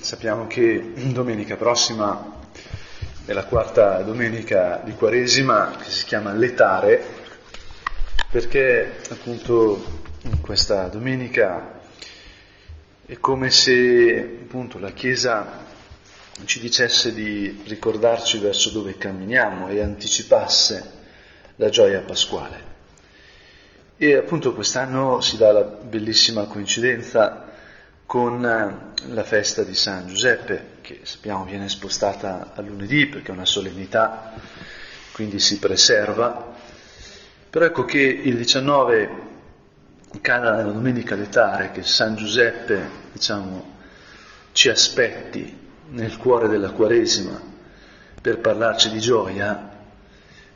sappiamo che domenica prossima è la quarta domenica di Quaresima che si chiama Letare, perché appunto in questa domenica è come se appunto la Chiesa ci dicesse di ricordarci verso dove camminiamo e anticipasse la gioia pasquale. E appunto quest'anno si dà la bellissima coincidenza con eh, la festa di San Giuseppe, che sappiamo viene spostata a lunedì perché è una solennità, quindi si preserva. Però ecco che il 19 cada nella domenica letare, che San Giuseppe, diciamo, ci aspetti nel cuore della Quaresima per parlarci di gioia,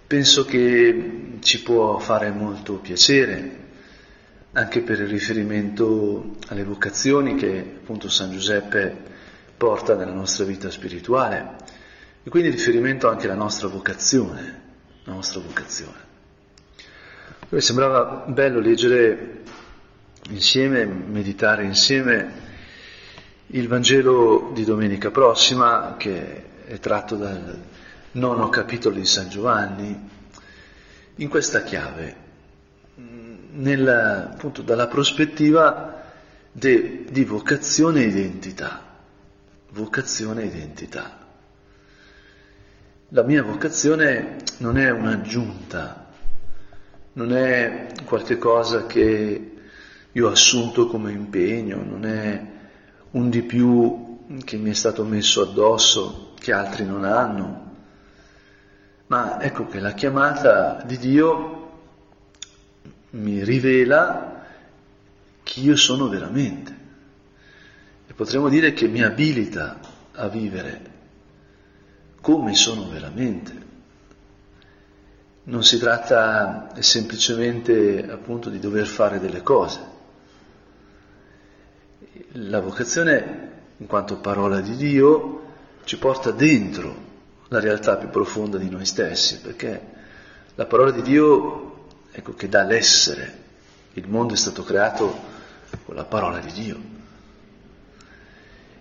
penso che ci può fare molto piacere, anche per il riferimento alle vocazioni che appunto San Giuseppe porta nella nostra vita spirituale e quindi riferimento anche alla nostra vocazione, la nostra vocazione. Mi sembrava bello leggere insieme, meditare insieme il Vangelo di domenica prossima che è tratto dal nono capitolo di San Giovanni, in questa chiave, nella, appunto dalla prospettiva de, di vocazione e identità. Vocazione e identità. La mia vocazione non è un'aggiunta, non è qualcosa che io ho assunto come impegno, non è un di più che mi è stato messo addosso che altri non hanno ma ecco che la chiamata di Dio mi rivela chi io sono veramente e potremmo dire che mi abilita a vivere come sono veramente. Non si tratta semplicemente appunto di dover fare delle cose. La vocazione, in quanto parola di Dio, ci porta dentro la realtà più profonda di noi stessi, perché la parola di Dio, ecco, che dà l'essere, il mondo è stato creato con la parola di Dio.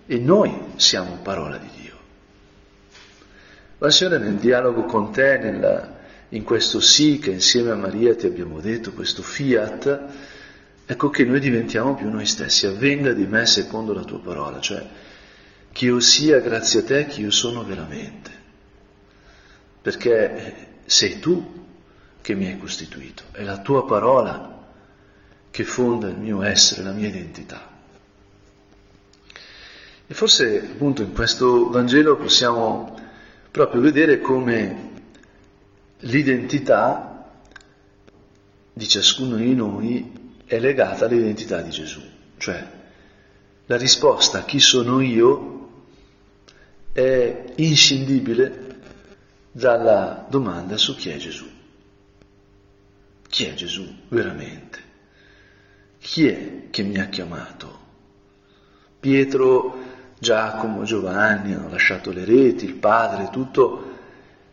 E noi siamo parola di Dio. Ma Signore nel dialogo con te, nella, in questo sì che insieme a Maria ti abbiamo detto, questo fiat, ecco che noi diventiamo più noi stessi, avvenga di me secondo la tua parola, cioè che io sia grazie a te chi io sono veramente perché sei tu che mi hai costituito, è la tua parola che fonda il mio essere, la mia identità. E forse appunto in questo Vangelo possiamo proprio vedere come l'identità di ciascuno di noi è legata all'identità di Gesù, cioè la risposta a chi sono io è inscindibile dalla domanda su chi è Gesù. Chi è Gesù veramente? Chi è che mi ha chiamato? Pietro, Giacomo, Giovanni hanno lasciato le reti, il padre, tutto,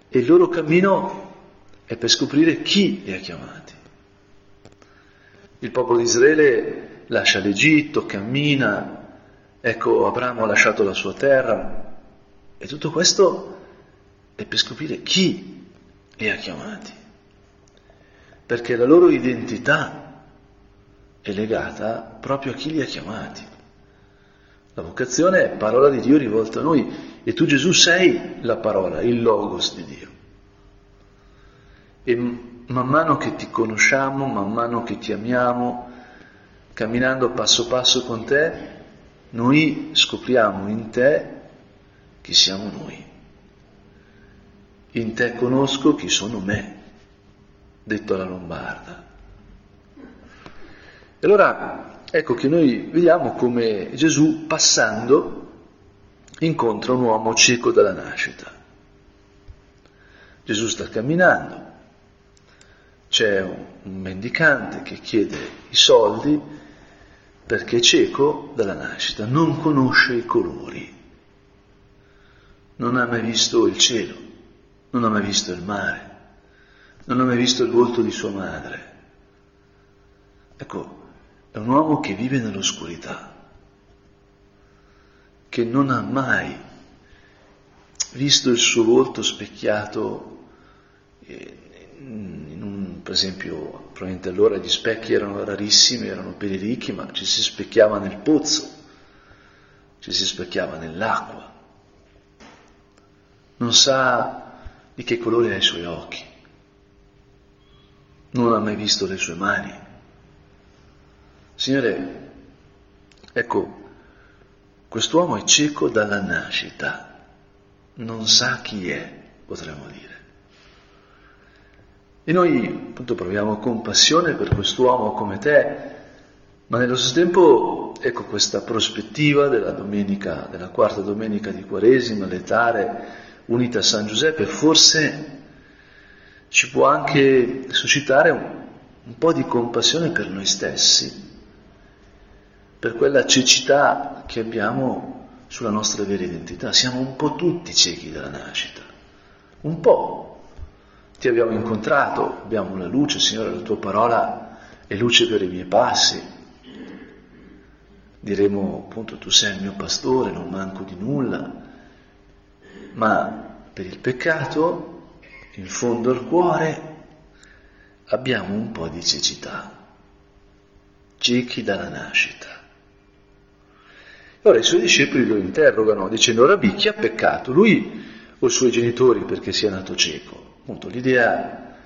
e il loro cammino è per scoprire chi li ha chiamati. Il popolo di Israele lascia l'Egitto, cammina, ecco Abramo ha lasciato la sua terra, e tutto questo è per scoprire chi li ha chiamati, perché la loro identità è legata proprio a chi li ha chiamati. La vocazione è parola di Dio rivolta a noi e tu Gesù sei la parola, il logos di Dio. E man mano che ti conosciamo, man mano che ti amiamo, camminando passo passo con te, noi scopriamo in te chi siamo noi in te conosco chi sono me, detto alla lombarda. E allora ecco che noi vediamo come Gesù passando incontra un uomo cieco dalla nascita. Gesù sta camminando, c'è un mendicante che chiede i soldi perché è cieco dalla nascita, non conosce i colori, non ha mai visto il cielo non ha mai visto il mare, non ha mai visto il volto di sua madre. Ecco, è un uomo che vive nell'oscurità, che non ha mai visto il suo volto specchiato in un, per esempio, probabilmente allora gli specchi erano rarissimi, erano per i ricchi, ma ci si specchiava nel pozzo, ci si specchiava nell'acqua. Non sa di che colore ha i suoi occhi, non ha mai visto le sue mani. Signore, ecco, quest'uomo è cieco dalla nascita, non sa chi è, potremmo dire. E noi appunto proviamo compassione per quest'uomo come te, ma nello stesso tempo ecco questa prospettiva della domenica, della quarta domenica di Quaresima, letare unita a San Giuseppe, forse ci può anche suscitare un, un po' di compassione per noi stessi, per quella cecità che abbiamo sulla nostra vera identità. Siamo un po' tutti ciechi dalla nascita, un po'. Ti abbiamo incontrato, abbiamo la luce, Signore, la tua parola è luce per i miei passi. Diremo appunto tu sei il mio pastore, non manco di nulla, ma per il peccato, in fondo al cuore, abbiamo un po' di cecità, ciechi dalla nascita. Ora i suoi discepoli lo interrogano dicendo, Rabbi, chi ha peccato? Lui o i suoi genitori perché sia nato cieco? Appunto, l'idea,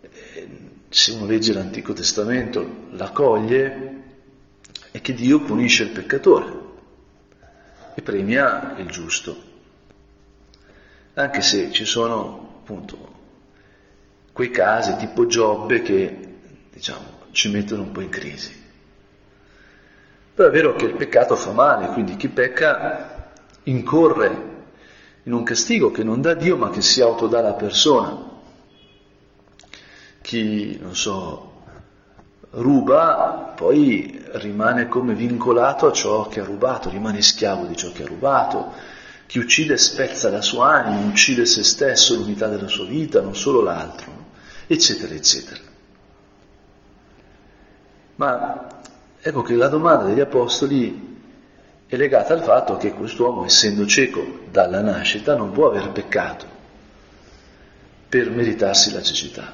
eh, se uno legge l'Antico Testamento, la coglie, è che Dio punisce il peccatore e premia il giusto. Anche se ci sono appunto quei casi tipo Giobbe che diciamo ci mettono un po' in crisi. Però è vero che il peccato fa male, quindi chi pecca incorre in un castigo che non dà Dio ma che si autodà la persona. Chi, non so, ruba poi rimane come vincolato a ciò che ha rubato, rimane schiavo di ciò che ha rubato. Chi uccide spezza la sua anima, uccide se stesso, l'unità della sua vita, non solo l'altro, eccetera, eccetera. Ma ecco che la domanda degli apostoli è legata al fatto che quest'uomo, essendo cieco dalla nascita, non può aver peccato per meritarsi la cecità,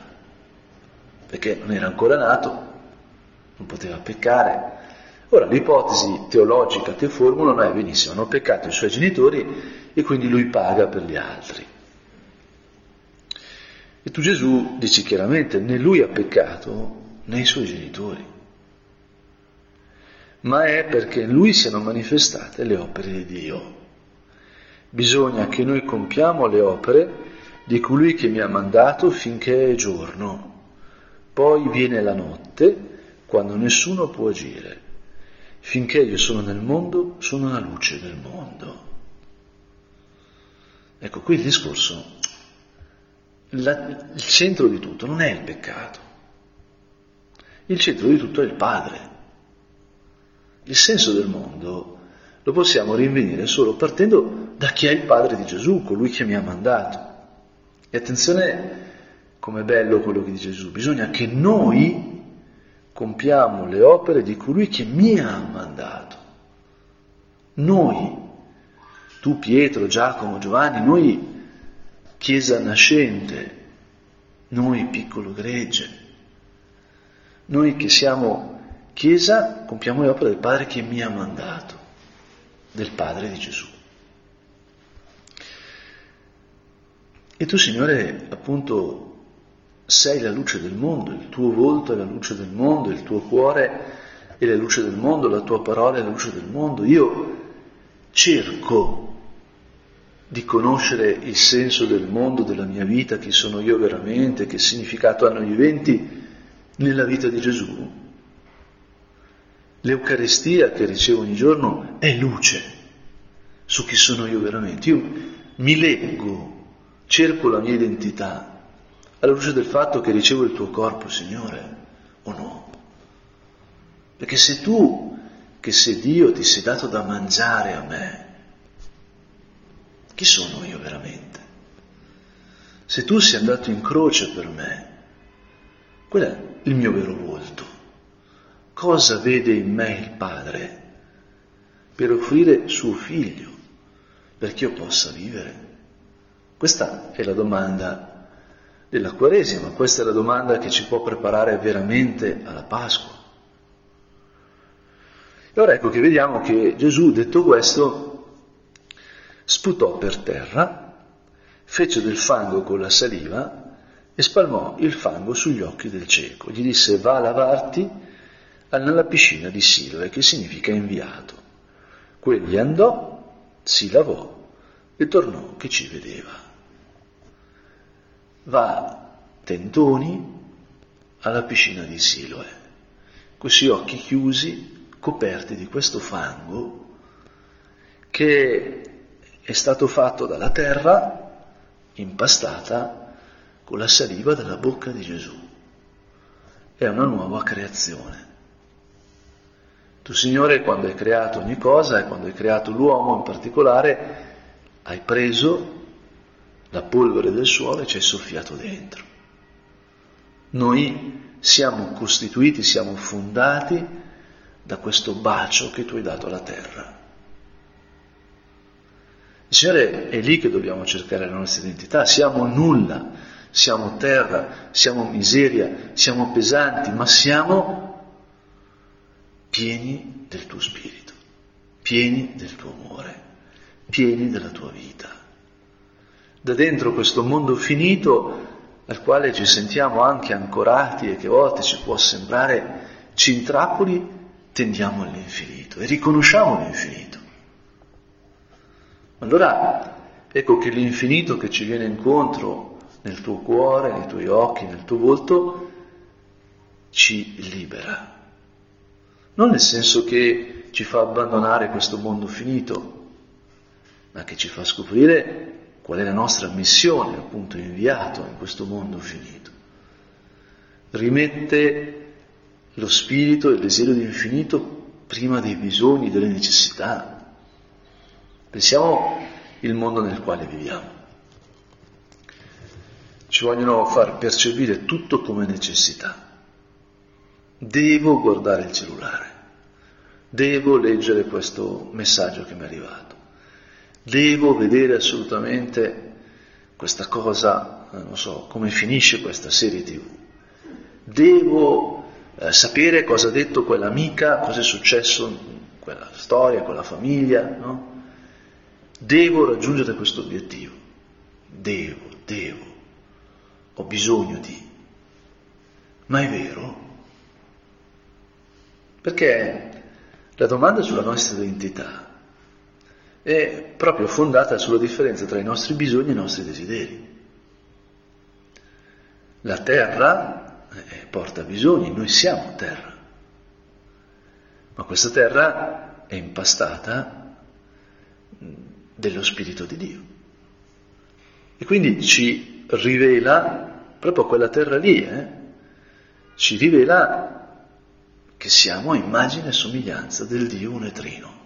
perché non era ancora nato, non poteva peccare. Ora l'ipotesi teologica che formulano è benissimo, hanno peccato i suoi genitori e quindi lui paga per gli altri. E tu Gesù dici chiaramente, né lui ha peccato né i suoi genitori ma è perché in lui siano manifestate le opere di Dio. Bisogna che noi compiamo le opere di colui che mi ha mandato finché è giorno. Poi viene la notte, quando nessuno può agire. Finché io sono nel mondo, sono la luce del mondo. Ecco, qui il discorso, la, il centro di tutto non è il peccato, il centro di tutto è il Padre. Il senso del mondo lo possiamo rinvenire solo partendo da chi è il Padre di Gesù, colui che mi ha mandato. E attenzione com'è bello quello che dice Gesù, bisogna che noi compiamo le opere di colui che mi ha mandato. Noi, tu Pietro, Giacomo, Giovanni, noi Chiesa nascente, noi piccolo gregge, noi che siamo Chiesa, compiamo le opere del Padre che mi ha mandato, del Padre di Gesù. E tu, Signore, appunto, sei la luce del mondo, il tuo volto è la luce del mondo, il tuo cuore è la luce del mondo, la tua parola è la luce del mondo. Io cerco di conoscere il senso del mondo, della mia vita, chi sono io veramente, che significato hanno gli eventi nella vita di Gesù, L'Eucaristia che ricevo ogni giorno è luce su chi sono io veramente. Io mi leggo, cerco la mia identità alla luce del fatto che ricevo il tuo corpo, Signore, o no? Perché se tu, che sei Dio, ti sei dato da mangiare a me, chi sono io veramente? Se tu sei andato in croce per me, qual è il mio vero volto? cosa vede in me il Padre per offrire suo figlio perché io possa vivere? Questa è la domanda della Quaresima, questa è la domanda che ci può preparare veramente alla Pasqua. E ora ecco che vediamo che Gesù, detto questo, sputò per terra, fece del fango con la saliva e spalmò il fango sugli occhi del cieco. Gli disse va a lavarti nella piscina di Siloe, che significa inviato. Quegli andò, si lavò e tornò che ci vedeva. Va tentoni alla piscina di Siloe, questi occhi chiusi coperti di questo fango che è stato fatto dalla terra impastata con la saliva della bocca di Gesù. È una nuova creazione. Tu, Signore, quando hai creato ogni cosa e quando hai creato l'uomo in particolare, hai preso la polvere del suolo e ci hai soffiato dentro. Noi siamo costituiti, siamo fondati da questo bacio che tu hai dato alla terra. Il Signore è lì che dobbiamo cercare la nostra identità, siamo nulla, siamo terra, siamo miseria, siamo pesanti, ma siamo pieni del tuo spirito, pieni del tuo amore, pieni della tua vita. Da dentro questo mondo finito al quale ci sentiamo anche ancorati e che a volte ci può sembrare ci intrappoli tendiamo all'infinito e riconosciamo l'infinito. Allora ecco che l'infinito che ci viene incontro nel tuo cuore, nei tuoi occhi, nel tuo volto, ci libera. Non nel senso che ci fa abbandonare questo mondo finito, ma che ci fa scoprire qual è la nostra missione, appunto inviato in questo mondo finito. Rimette lo spirito e il desiderio di infinito prima dei bisogni, delle necessità. Pensiamo il mondo nel quale viviamo. Ci vogliono far percepire tutto come necessità. Devo guardare il cellulare, devo leggere questo messaggio che mi è arrivato, devo vedere assolutamente questa cosa, non so, come finisce questa serie tv, devo eh, sapere cosa ha detto quell'amica, cosa è successo in quella storia, quella famiglia, no? Devo raggiungere questo obiettivo, devo, devo, ho bisogno di. Ma è vero? Perché la domanda sulla nostra identità è proprio fondata sulla differenza tra i nostri bisogni e i nostri desideri. La terra eh, porta bisogni, noi siamo terra, ma questa terra è impastata dello Spirito di Dio. E quindi ci rivela, proprio quella terra lì, eh, ci rivela che siamo immagine e somiglianza del Dio unetrino.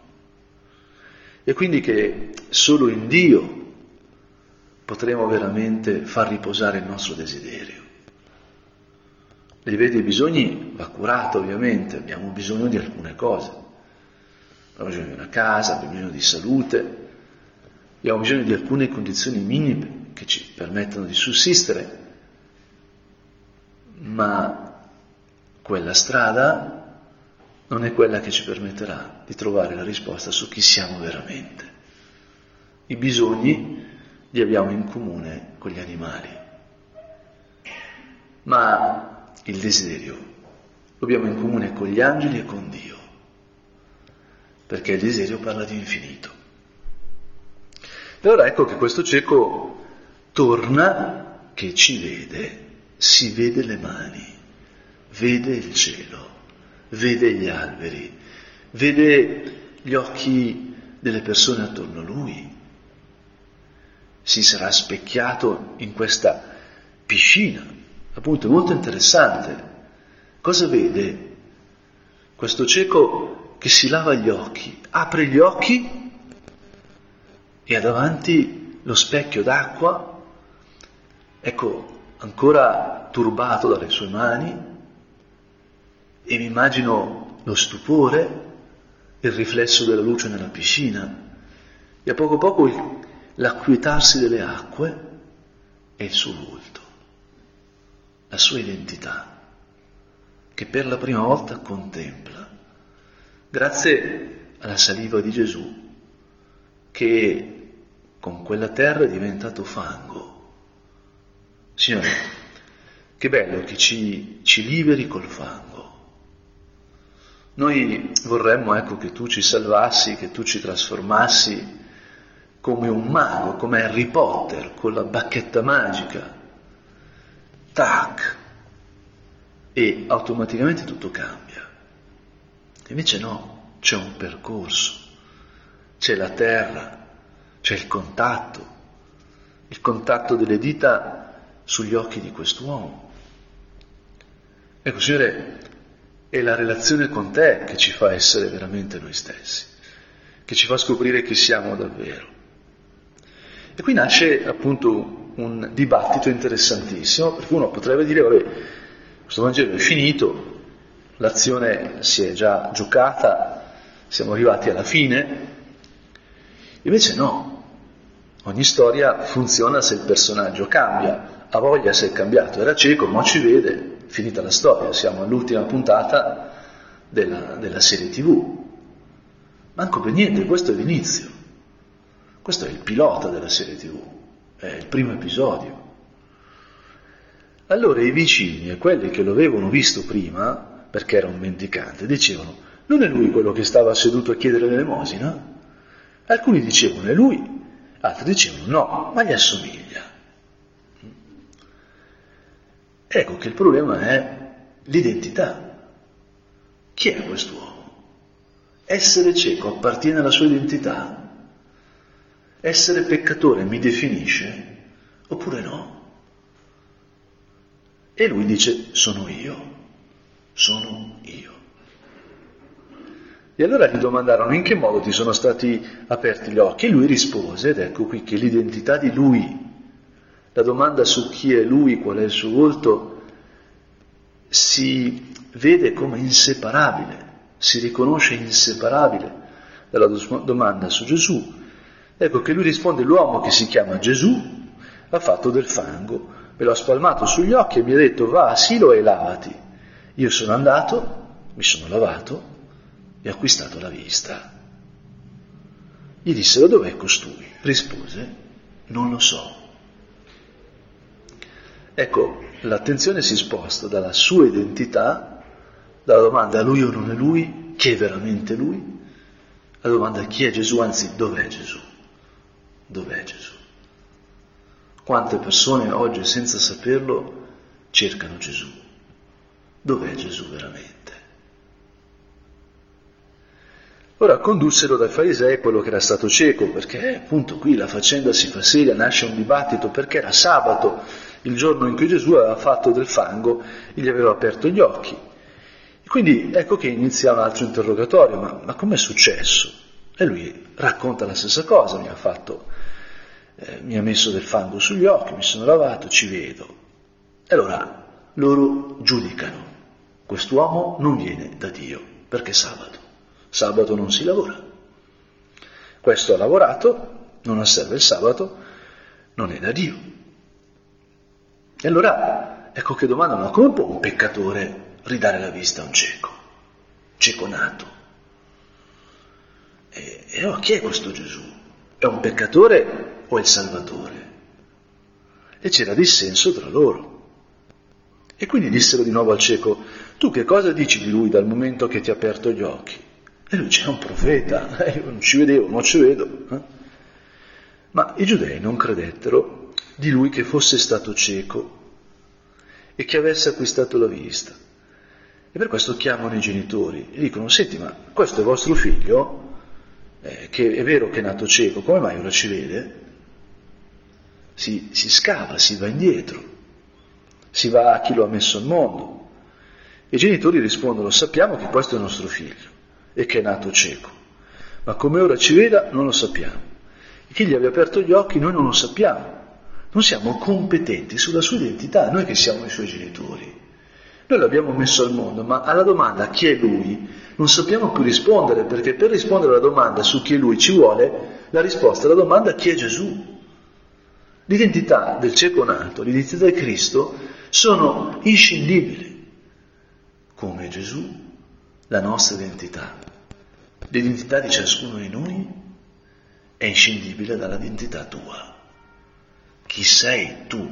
E quindi che solo in Dio potremo veramente far riposare il nostro desiderio. Il livello dei bisogni va curato ovviamente, abbiamo bisogno di alcune cose. Abbiamo bisogno di una casa, abbiamo bisogno di salute, abbiamo bisogno di alcune condizioni minime che ci permettono di sussistere, ma quella strada non è quella che ci permetterà di trovare la risposta su chi siamo veramente. I bisogni li abbiamo in comune con gli animali, ma il desiderio lo abbiamo in comune con gli angeli e con Dio, perché il desiderio parla di infinito. E allora ecco che questo cieco torna che ci vede, si vede le mani, vede il cielo, vede gli alberi, vede gli occhi delle persone attorno a lui, si sarà specchiato in questa piscina Appunto, molto interessante. Cosa vede? Questo cieco che si lava gli occhi, apre gli occhi e ha davanti lo specchio d'acqua, ecco, ancora turbato dalle sue mani, e mi immagino lo stupore il riflesso della luce nella piscina e a poco a poco l'acquietarsi delle acque e il suo volto, la sua identità, che per la prima volta contempla, grazie alla saliva di Gesù, che con quella terra è diventato fango. Signore, che bello che ci, ci liberi col fango. Noi vorremmo ecco, che tu ci salvassi, che tu ci trasformassi come un mago, come Harry Potter, con la bacchetta magica. Tac! E automaticamente tutto cambia. Invece no, c'è un percorso, c'è la terra, c'è il contatto, il contatto delle dita sugli occhi di quest'uomo. Ecco, Signore, è la relazione con te che ci fa essere veramente noi stessi, che ci fa scoprire chi siamo davvero. E qui nasce appunto un dibattito interessantissimo, perché uno potrebbe dire, vabbè, questo Vangelo è finito, l'azione si è già giocata, siamo arrivati alla fine, invece no, ogni storia funziona se il personaggio cambia, ha voglia se è cambiato, era cieco, ma ci vede, finita la storia, siamo all'ultima puntata della, della serie tv. Manco per niente, questo è l'inizio, questo è il pilota della serie tv, è il primo episodio. Allora i vicini e quelli che lo avevano visto prima, perché era un mendicante, dicevano, non è lui quello che stava seduto a chiedere l'elemosina? Alcuni dicevano è lui, altri dicevano no, ma gli assomiglia. Ecco che il problema è l'identità. Chi è quest'uomo? Essere cieco appartiene alla sua identità? Essere peccatore mi definisce oppure no? E lui dice sono io, sono io. E allora gli domandarono in che modo ti sono stati aperti gli occhi e lui rispose, ed ecco qui che l'identità di lui la domanda su chi è lui, qual è il suo volto, si vede come inseparabile, si riconosce inseparabile dalla domanda su Gesù. Ecco che lui risponde, l'uomo che si chiama Gesù ha fatto del fango, me l'ha spalmato sugli occhi e mi ha detto va a Silo e lavati. Io sono andato, mi sono lavato e ho acquistato la vista. Gli dissero dov'è costui? Rispose, non lo so. Ecco, l'attenzione si sposta dalla sua identità, dalla domanda lui o non è lui, chi è veramente lui, alla domanda chi è Gesù, anzi dov'è Gesù? Dov'è Gesù? Quante persone oggi senza saperlo cercano Gesù? Dov'è Gesù veramente? Ora condussero dai farisei quello che era stato cieco, perché appunto qui la faccenda si fa seria, nasce un dibattito, perché era sabato, il giorno in cui Gesù aveva fatto del fango e gli aveva aperto gli occhi. Quindi ecco che inizia un altro interrogatorio, ma, ma com'è successo? E lui racconta la stessa cosa, mi ha fatto, eh, mi ha messo del fango sugli occhi, mi sono lavato, ci vedo. E allora loro giudicano, quest'uomo non viene da Dio, perché sabato. Sabato non si lavora. Questo ha lavorato, non osserva il sabato, non è da Dio. E allora ecco che domandano, come può un peccatore ridare la vista a un cieco, cieco nato? E, e allora chi è questo Gesù? È un peccatore o è il Salvatore? E c'era dissenso tra loro. E quindi dissero di nuovo al cieco, tu che cosa dici di lui dal momento che ti ha aperto gli occhi? E lui c'è un profeta, io non ci vedevo, non ci vedo. Eh? Ma i giudei non credettero di lui che fosse stato cieco e che avesse acquistato la vista. E per questo chiamano i genitori e dicono, senti, ma questo è vostro figlio, eh, che è vero che è nato cieco, come mai ora ci vede? Si, si scava, si va indietro, si va a chi lo ha messo al mondo. I genitori rispondono, sappiamo che questo è nostro figlio e che è nato cieco. Ma come ora ci veda non lo sappiamo. E chi gli abbia aperto gli occhi noi non lo sappiamo. Non siamo competenti sulla sua identità, noi che siamo i suoi genitori. Noi l'abbiamo messo al mondo, ma alla domanda chi è lui non sappiamo più rispondere, perché per rispondere alla domanda su chi è lui ci vuole la risposta alla domanda chi è Gesù. L'identità del cieco nato, l'identità di Cristo sono inscindibili, come Gesù, la nostra identità. L'identità di ciascuno di noi è inscindibile dall'identità tua. Chi sei tu?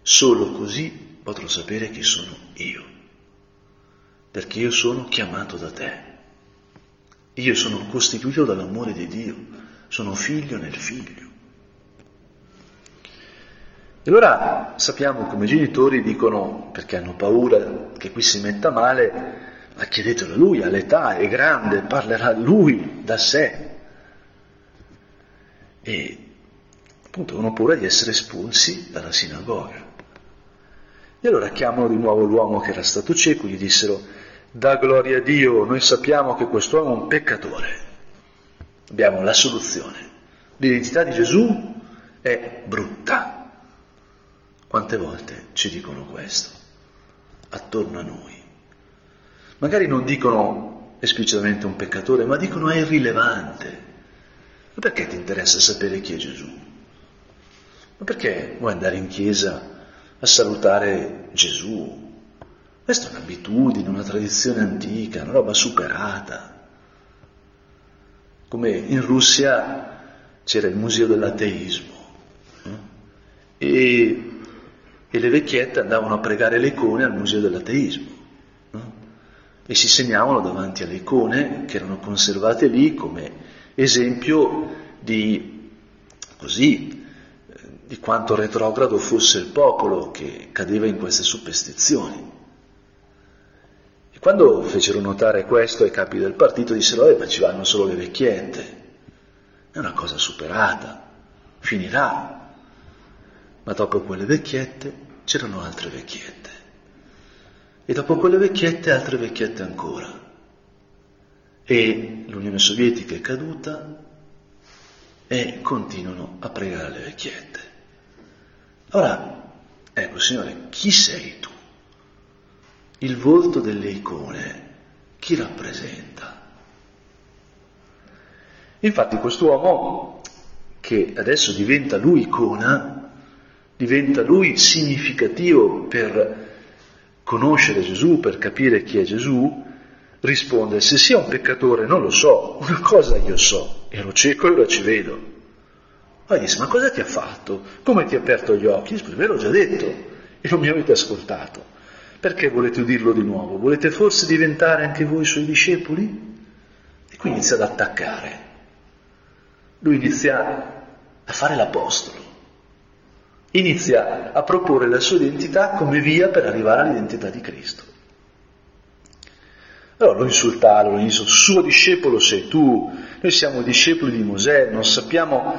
Solo così potrò sapere chi sono io, perché io sono chiamato da te. Io sono costituito dall'amore di Dio, sono figlio nel figlio. E allora sappiamo come i genitori dicono, perché hanno paura che qui si metta male, ma chiedetelo a lui, all'età, è grande, parlerà lui da sé. E appunto hanno paura di essere espulsi dalla sinagoga. E allora chiamano di nuovo l'uomo che era stato cieco, gli dissero, da gloria a Dio, noi sappiamo che quest'uomo è un peccatore. Abbiamo la soluzione. L'identità di Gesù è brutta. Quante volte ci dicono questo? Attorno a noi. Magari non dicono esplicitamente un peccatore, ma dicono è irrilevante. Ma perché ti interessa sapere chi è Gesù? Ma perché vuoi andare in chiesa a salutare Gesù? Questa è un'abitudine, una tradizione antica, una roba superata. Come in Russia c'era il museo dell'ateismo eh? e e le vecchiette andavano a pregare le icone al museo dell'ateismo no? e si segnavano davanti alle icone che erano conservate lì come esempio di, così, di quanto retrogrado fosse il popolo che cadeva in queste superstizioni. E quando fecero notare questo ai capi del partito dissero, eh, ma ci vanno solo le vecchiette, è una cosa superata, finirà, ma dopo quelle vecchiette c'erano altre vecchiette. E dopo quelle vecchiette altre vecchiette ancora. E l'Unione Sovietica è caduta e continuano a pregare le vecchiette. Ora, ecco Signore, chi sei tu? Il volto delle icone, chi rappresenta? Infatti quest'uomo, che adesso diventa lui icona, diventa lui significativo per conoscere Gesù, per capire chi è Gesù, risponde, se sia un peccatore non lo so, una cosa io so, ero cieco e ora ci vedo. Poi dice, ma cosa ti ha fatto? Come ti ha aperto gli occhi? Dice, ve l'ho già detto e non mi avete ascoltato. Perché volete udirlo di nuovo? Volete forse diventare anche voi suoi discepoli? E qui inizia ad attaccare. Lui inizia a fare l'apostolo inizia a proporre la sua identità come via per arrivare all'identità di Cristo. Allora lo insultarono, gli dissero, suo discepolo sei tu, noi siamo discepoli di Mosè, non sappiamo,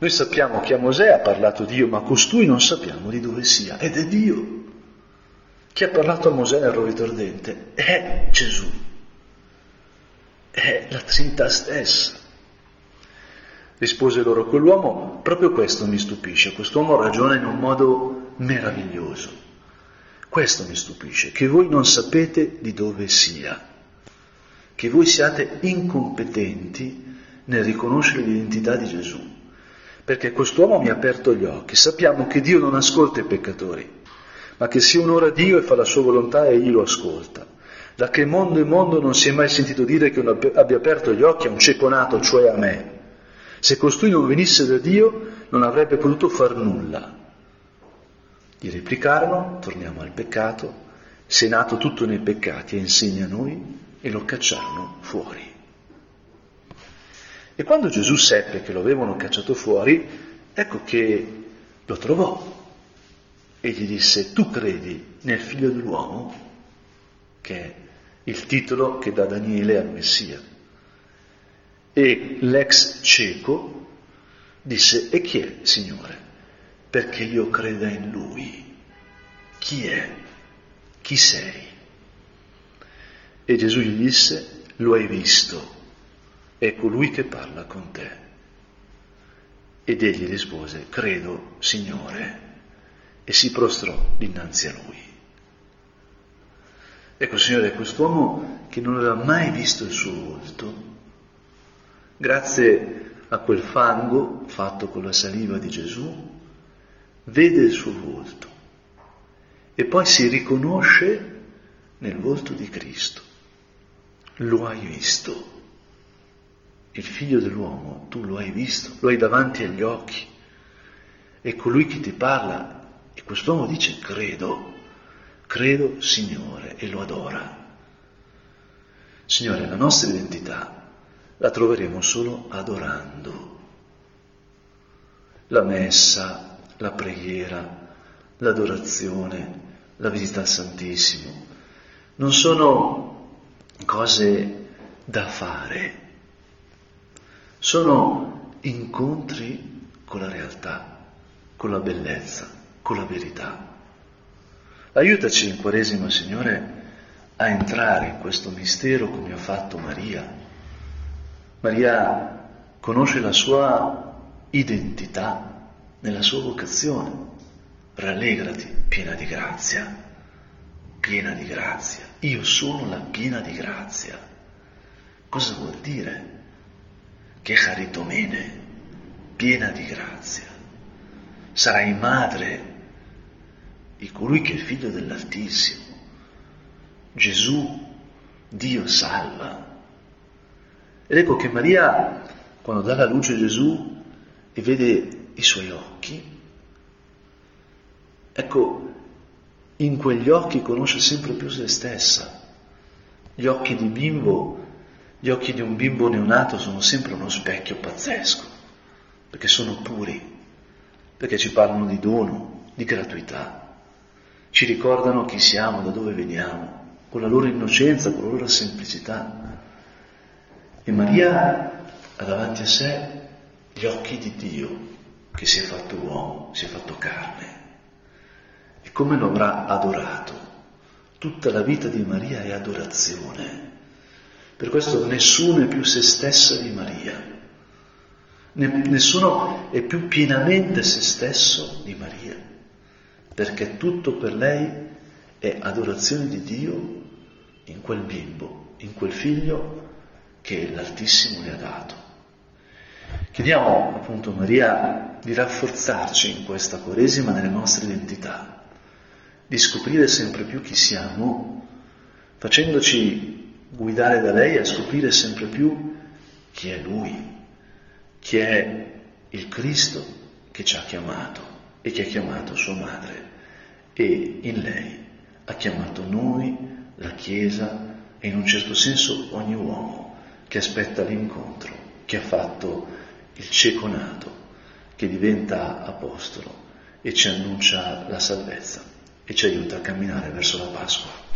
noi sappiamo che a Mosè ha parlato Dio, ma costui non sappiamo di dove sia, ed è Dio. Chi ha parlato a Mosè nel rovito ardente è Gesù, è la Trinità stessa. Rispose loro quell'uomo, proprio questo mi stupisce, quest'uomo ragiona in un modo meraviglioso. Questo mi stupisce, che voi non sapete di dove sia, che voi siate incompetenti nel riconoscere l'identità di Gesù, perché quest'uomo mi ha aperto gli occhi. Sappiamo che Dio non ascolta i peccatori, ma che si onora Dio e fa la sua volontà e egli lo ascolta. Da che mondo e mondo non si è mai sentito dire che abbia aperto gli occhi a un cieco nato, cioè a me, se costui non venisse da Dio non avrebbe potuto far nulla. Gli replicarono, torniamo al peccato, sei nato tutto nei peccati e insegna a noi e lo cacciarono fuori. E quando Gesù seppe che lo avevano cacciato fuori, ecco che lo trovò e gli disse, tu credi nel figlio dell'uomo, che è il titolo che dà Daniele al Messia. E l'ex cieco disse, e chi è, Signore? Perché io creda in Lui. Chi è? Chi sei? E Gesù gli disse, lo hai visto, è colui che parla con te. Ed egli rispose, credo, Signore, e si prostrò dinanzi a lui. Ecco, Signore, quest'uomo che non aveva mai visto il suo volto, grazie a quel fango fatto con la saliva di Gesù, vede il suo volto e poi si riconosce nel volto di Cristo. Lo hai visto. Il figlio dell'uomo, tu lo hai visto, lo hai davanti agli occhi. È colui che ti parla e quest'uomo dice credo, credo Signore e lo adora. Signore, la nostra identità la troveremo solo adorando. La messa, la preghiera, l'adorazione, la visita al Santissimo, non sono cose da fare, sono incontri con la realtà, con la bellezza, con la verità. Aiutaci in Quaresima, Signore, a entrare in questo mistero come ha fatto Maria. Maria conosce la sua identità nella sua vocazione. Rallegrati, piena di grazia, piena di grazia. Io sono la piena di grazia. Cosa vuol dire? Che charitomene, piena di grazia. Sarai madre di colui che è figlio dell'Altissimo. Gesù, Dio salva. Ed ecco che Maria, quando dà la luce a Gesù e vede i suoi occhi, Ecco, in quegli occhi conosce sempre più se stessa. Gli occhi di bimbo, gli occhi di un bimbo neonato sono sempre uno specchio pazzesco, perché sono puri, perché ci parlano di dono, di gratuità, ci ricordano chi siamo, da dove veniamo, con la loro innocenza, con la loro semplicità. E Maria ha davanti a sé gli occhi di Dio che si è fatto uomo, si è fatto carne. E come lo avrà adorato? Tutta la vita di Maria è adorazione. Per questo nessuno è più se stessa di Maria. Nessuno è più pienamente se stesso di Maria, perché tutto per lei è adorazione di Dio in quel bimbo, in quel figlio che l'Altissimo le ha dato. Chiediamo appunto a Maria di rafforzarci in questa Quaresima nelle nostre identità di scoprire sempre più chi siamo, facendoci guidare da lei a scoprire sempre più chi è Lui, chi è il Cristo che ci ha chiamato e che ha chiamato sua madre e in lei ha chiamato noi, la Chiesa e in un certo senso ogni uomo che aspetta l'incontro, che ha fatto il cieco nato, che diventa apostolo e ci annuncia la salvezza e ci aiuta a camminare verso la Pasqua.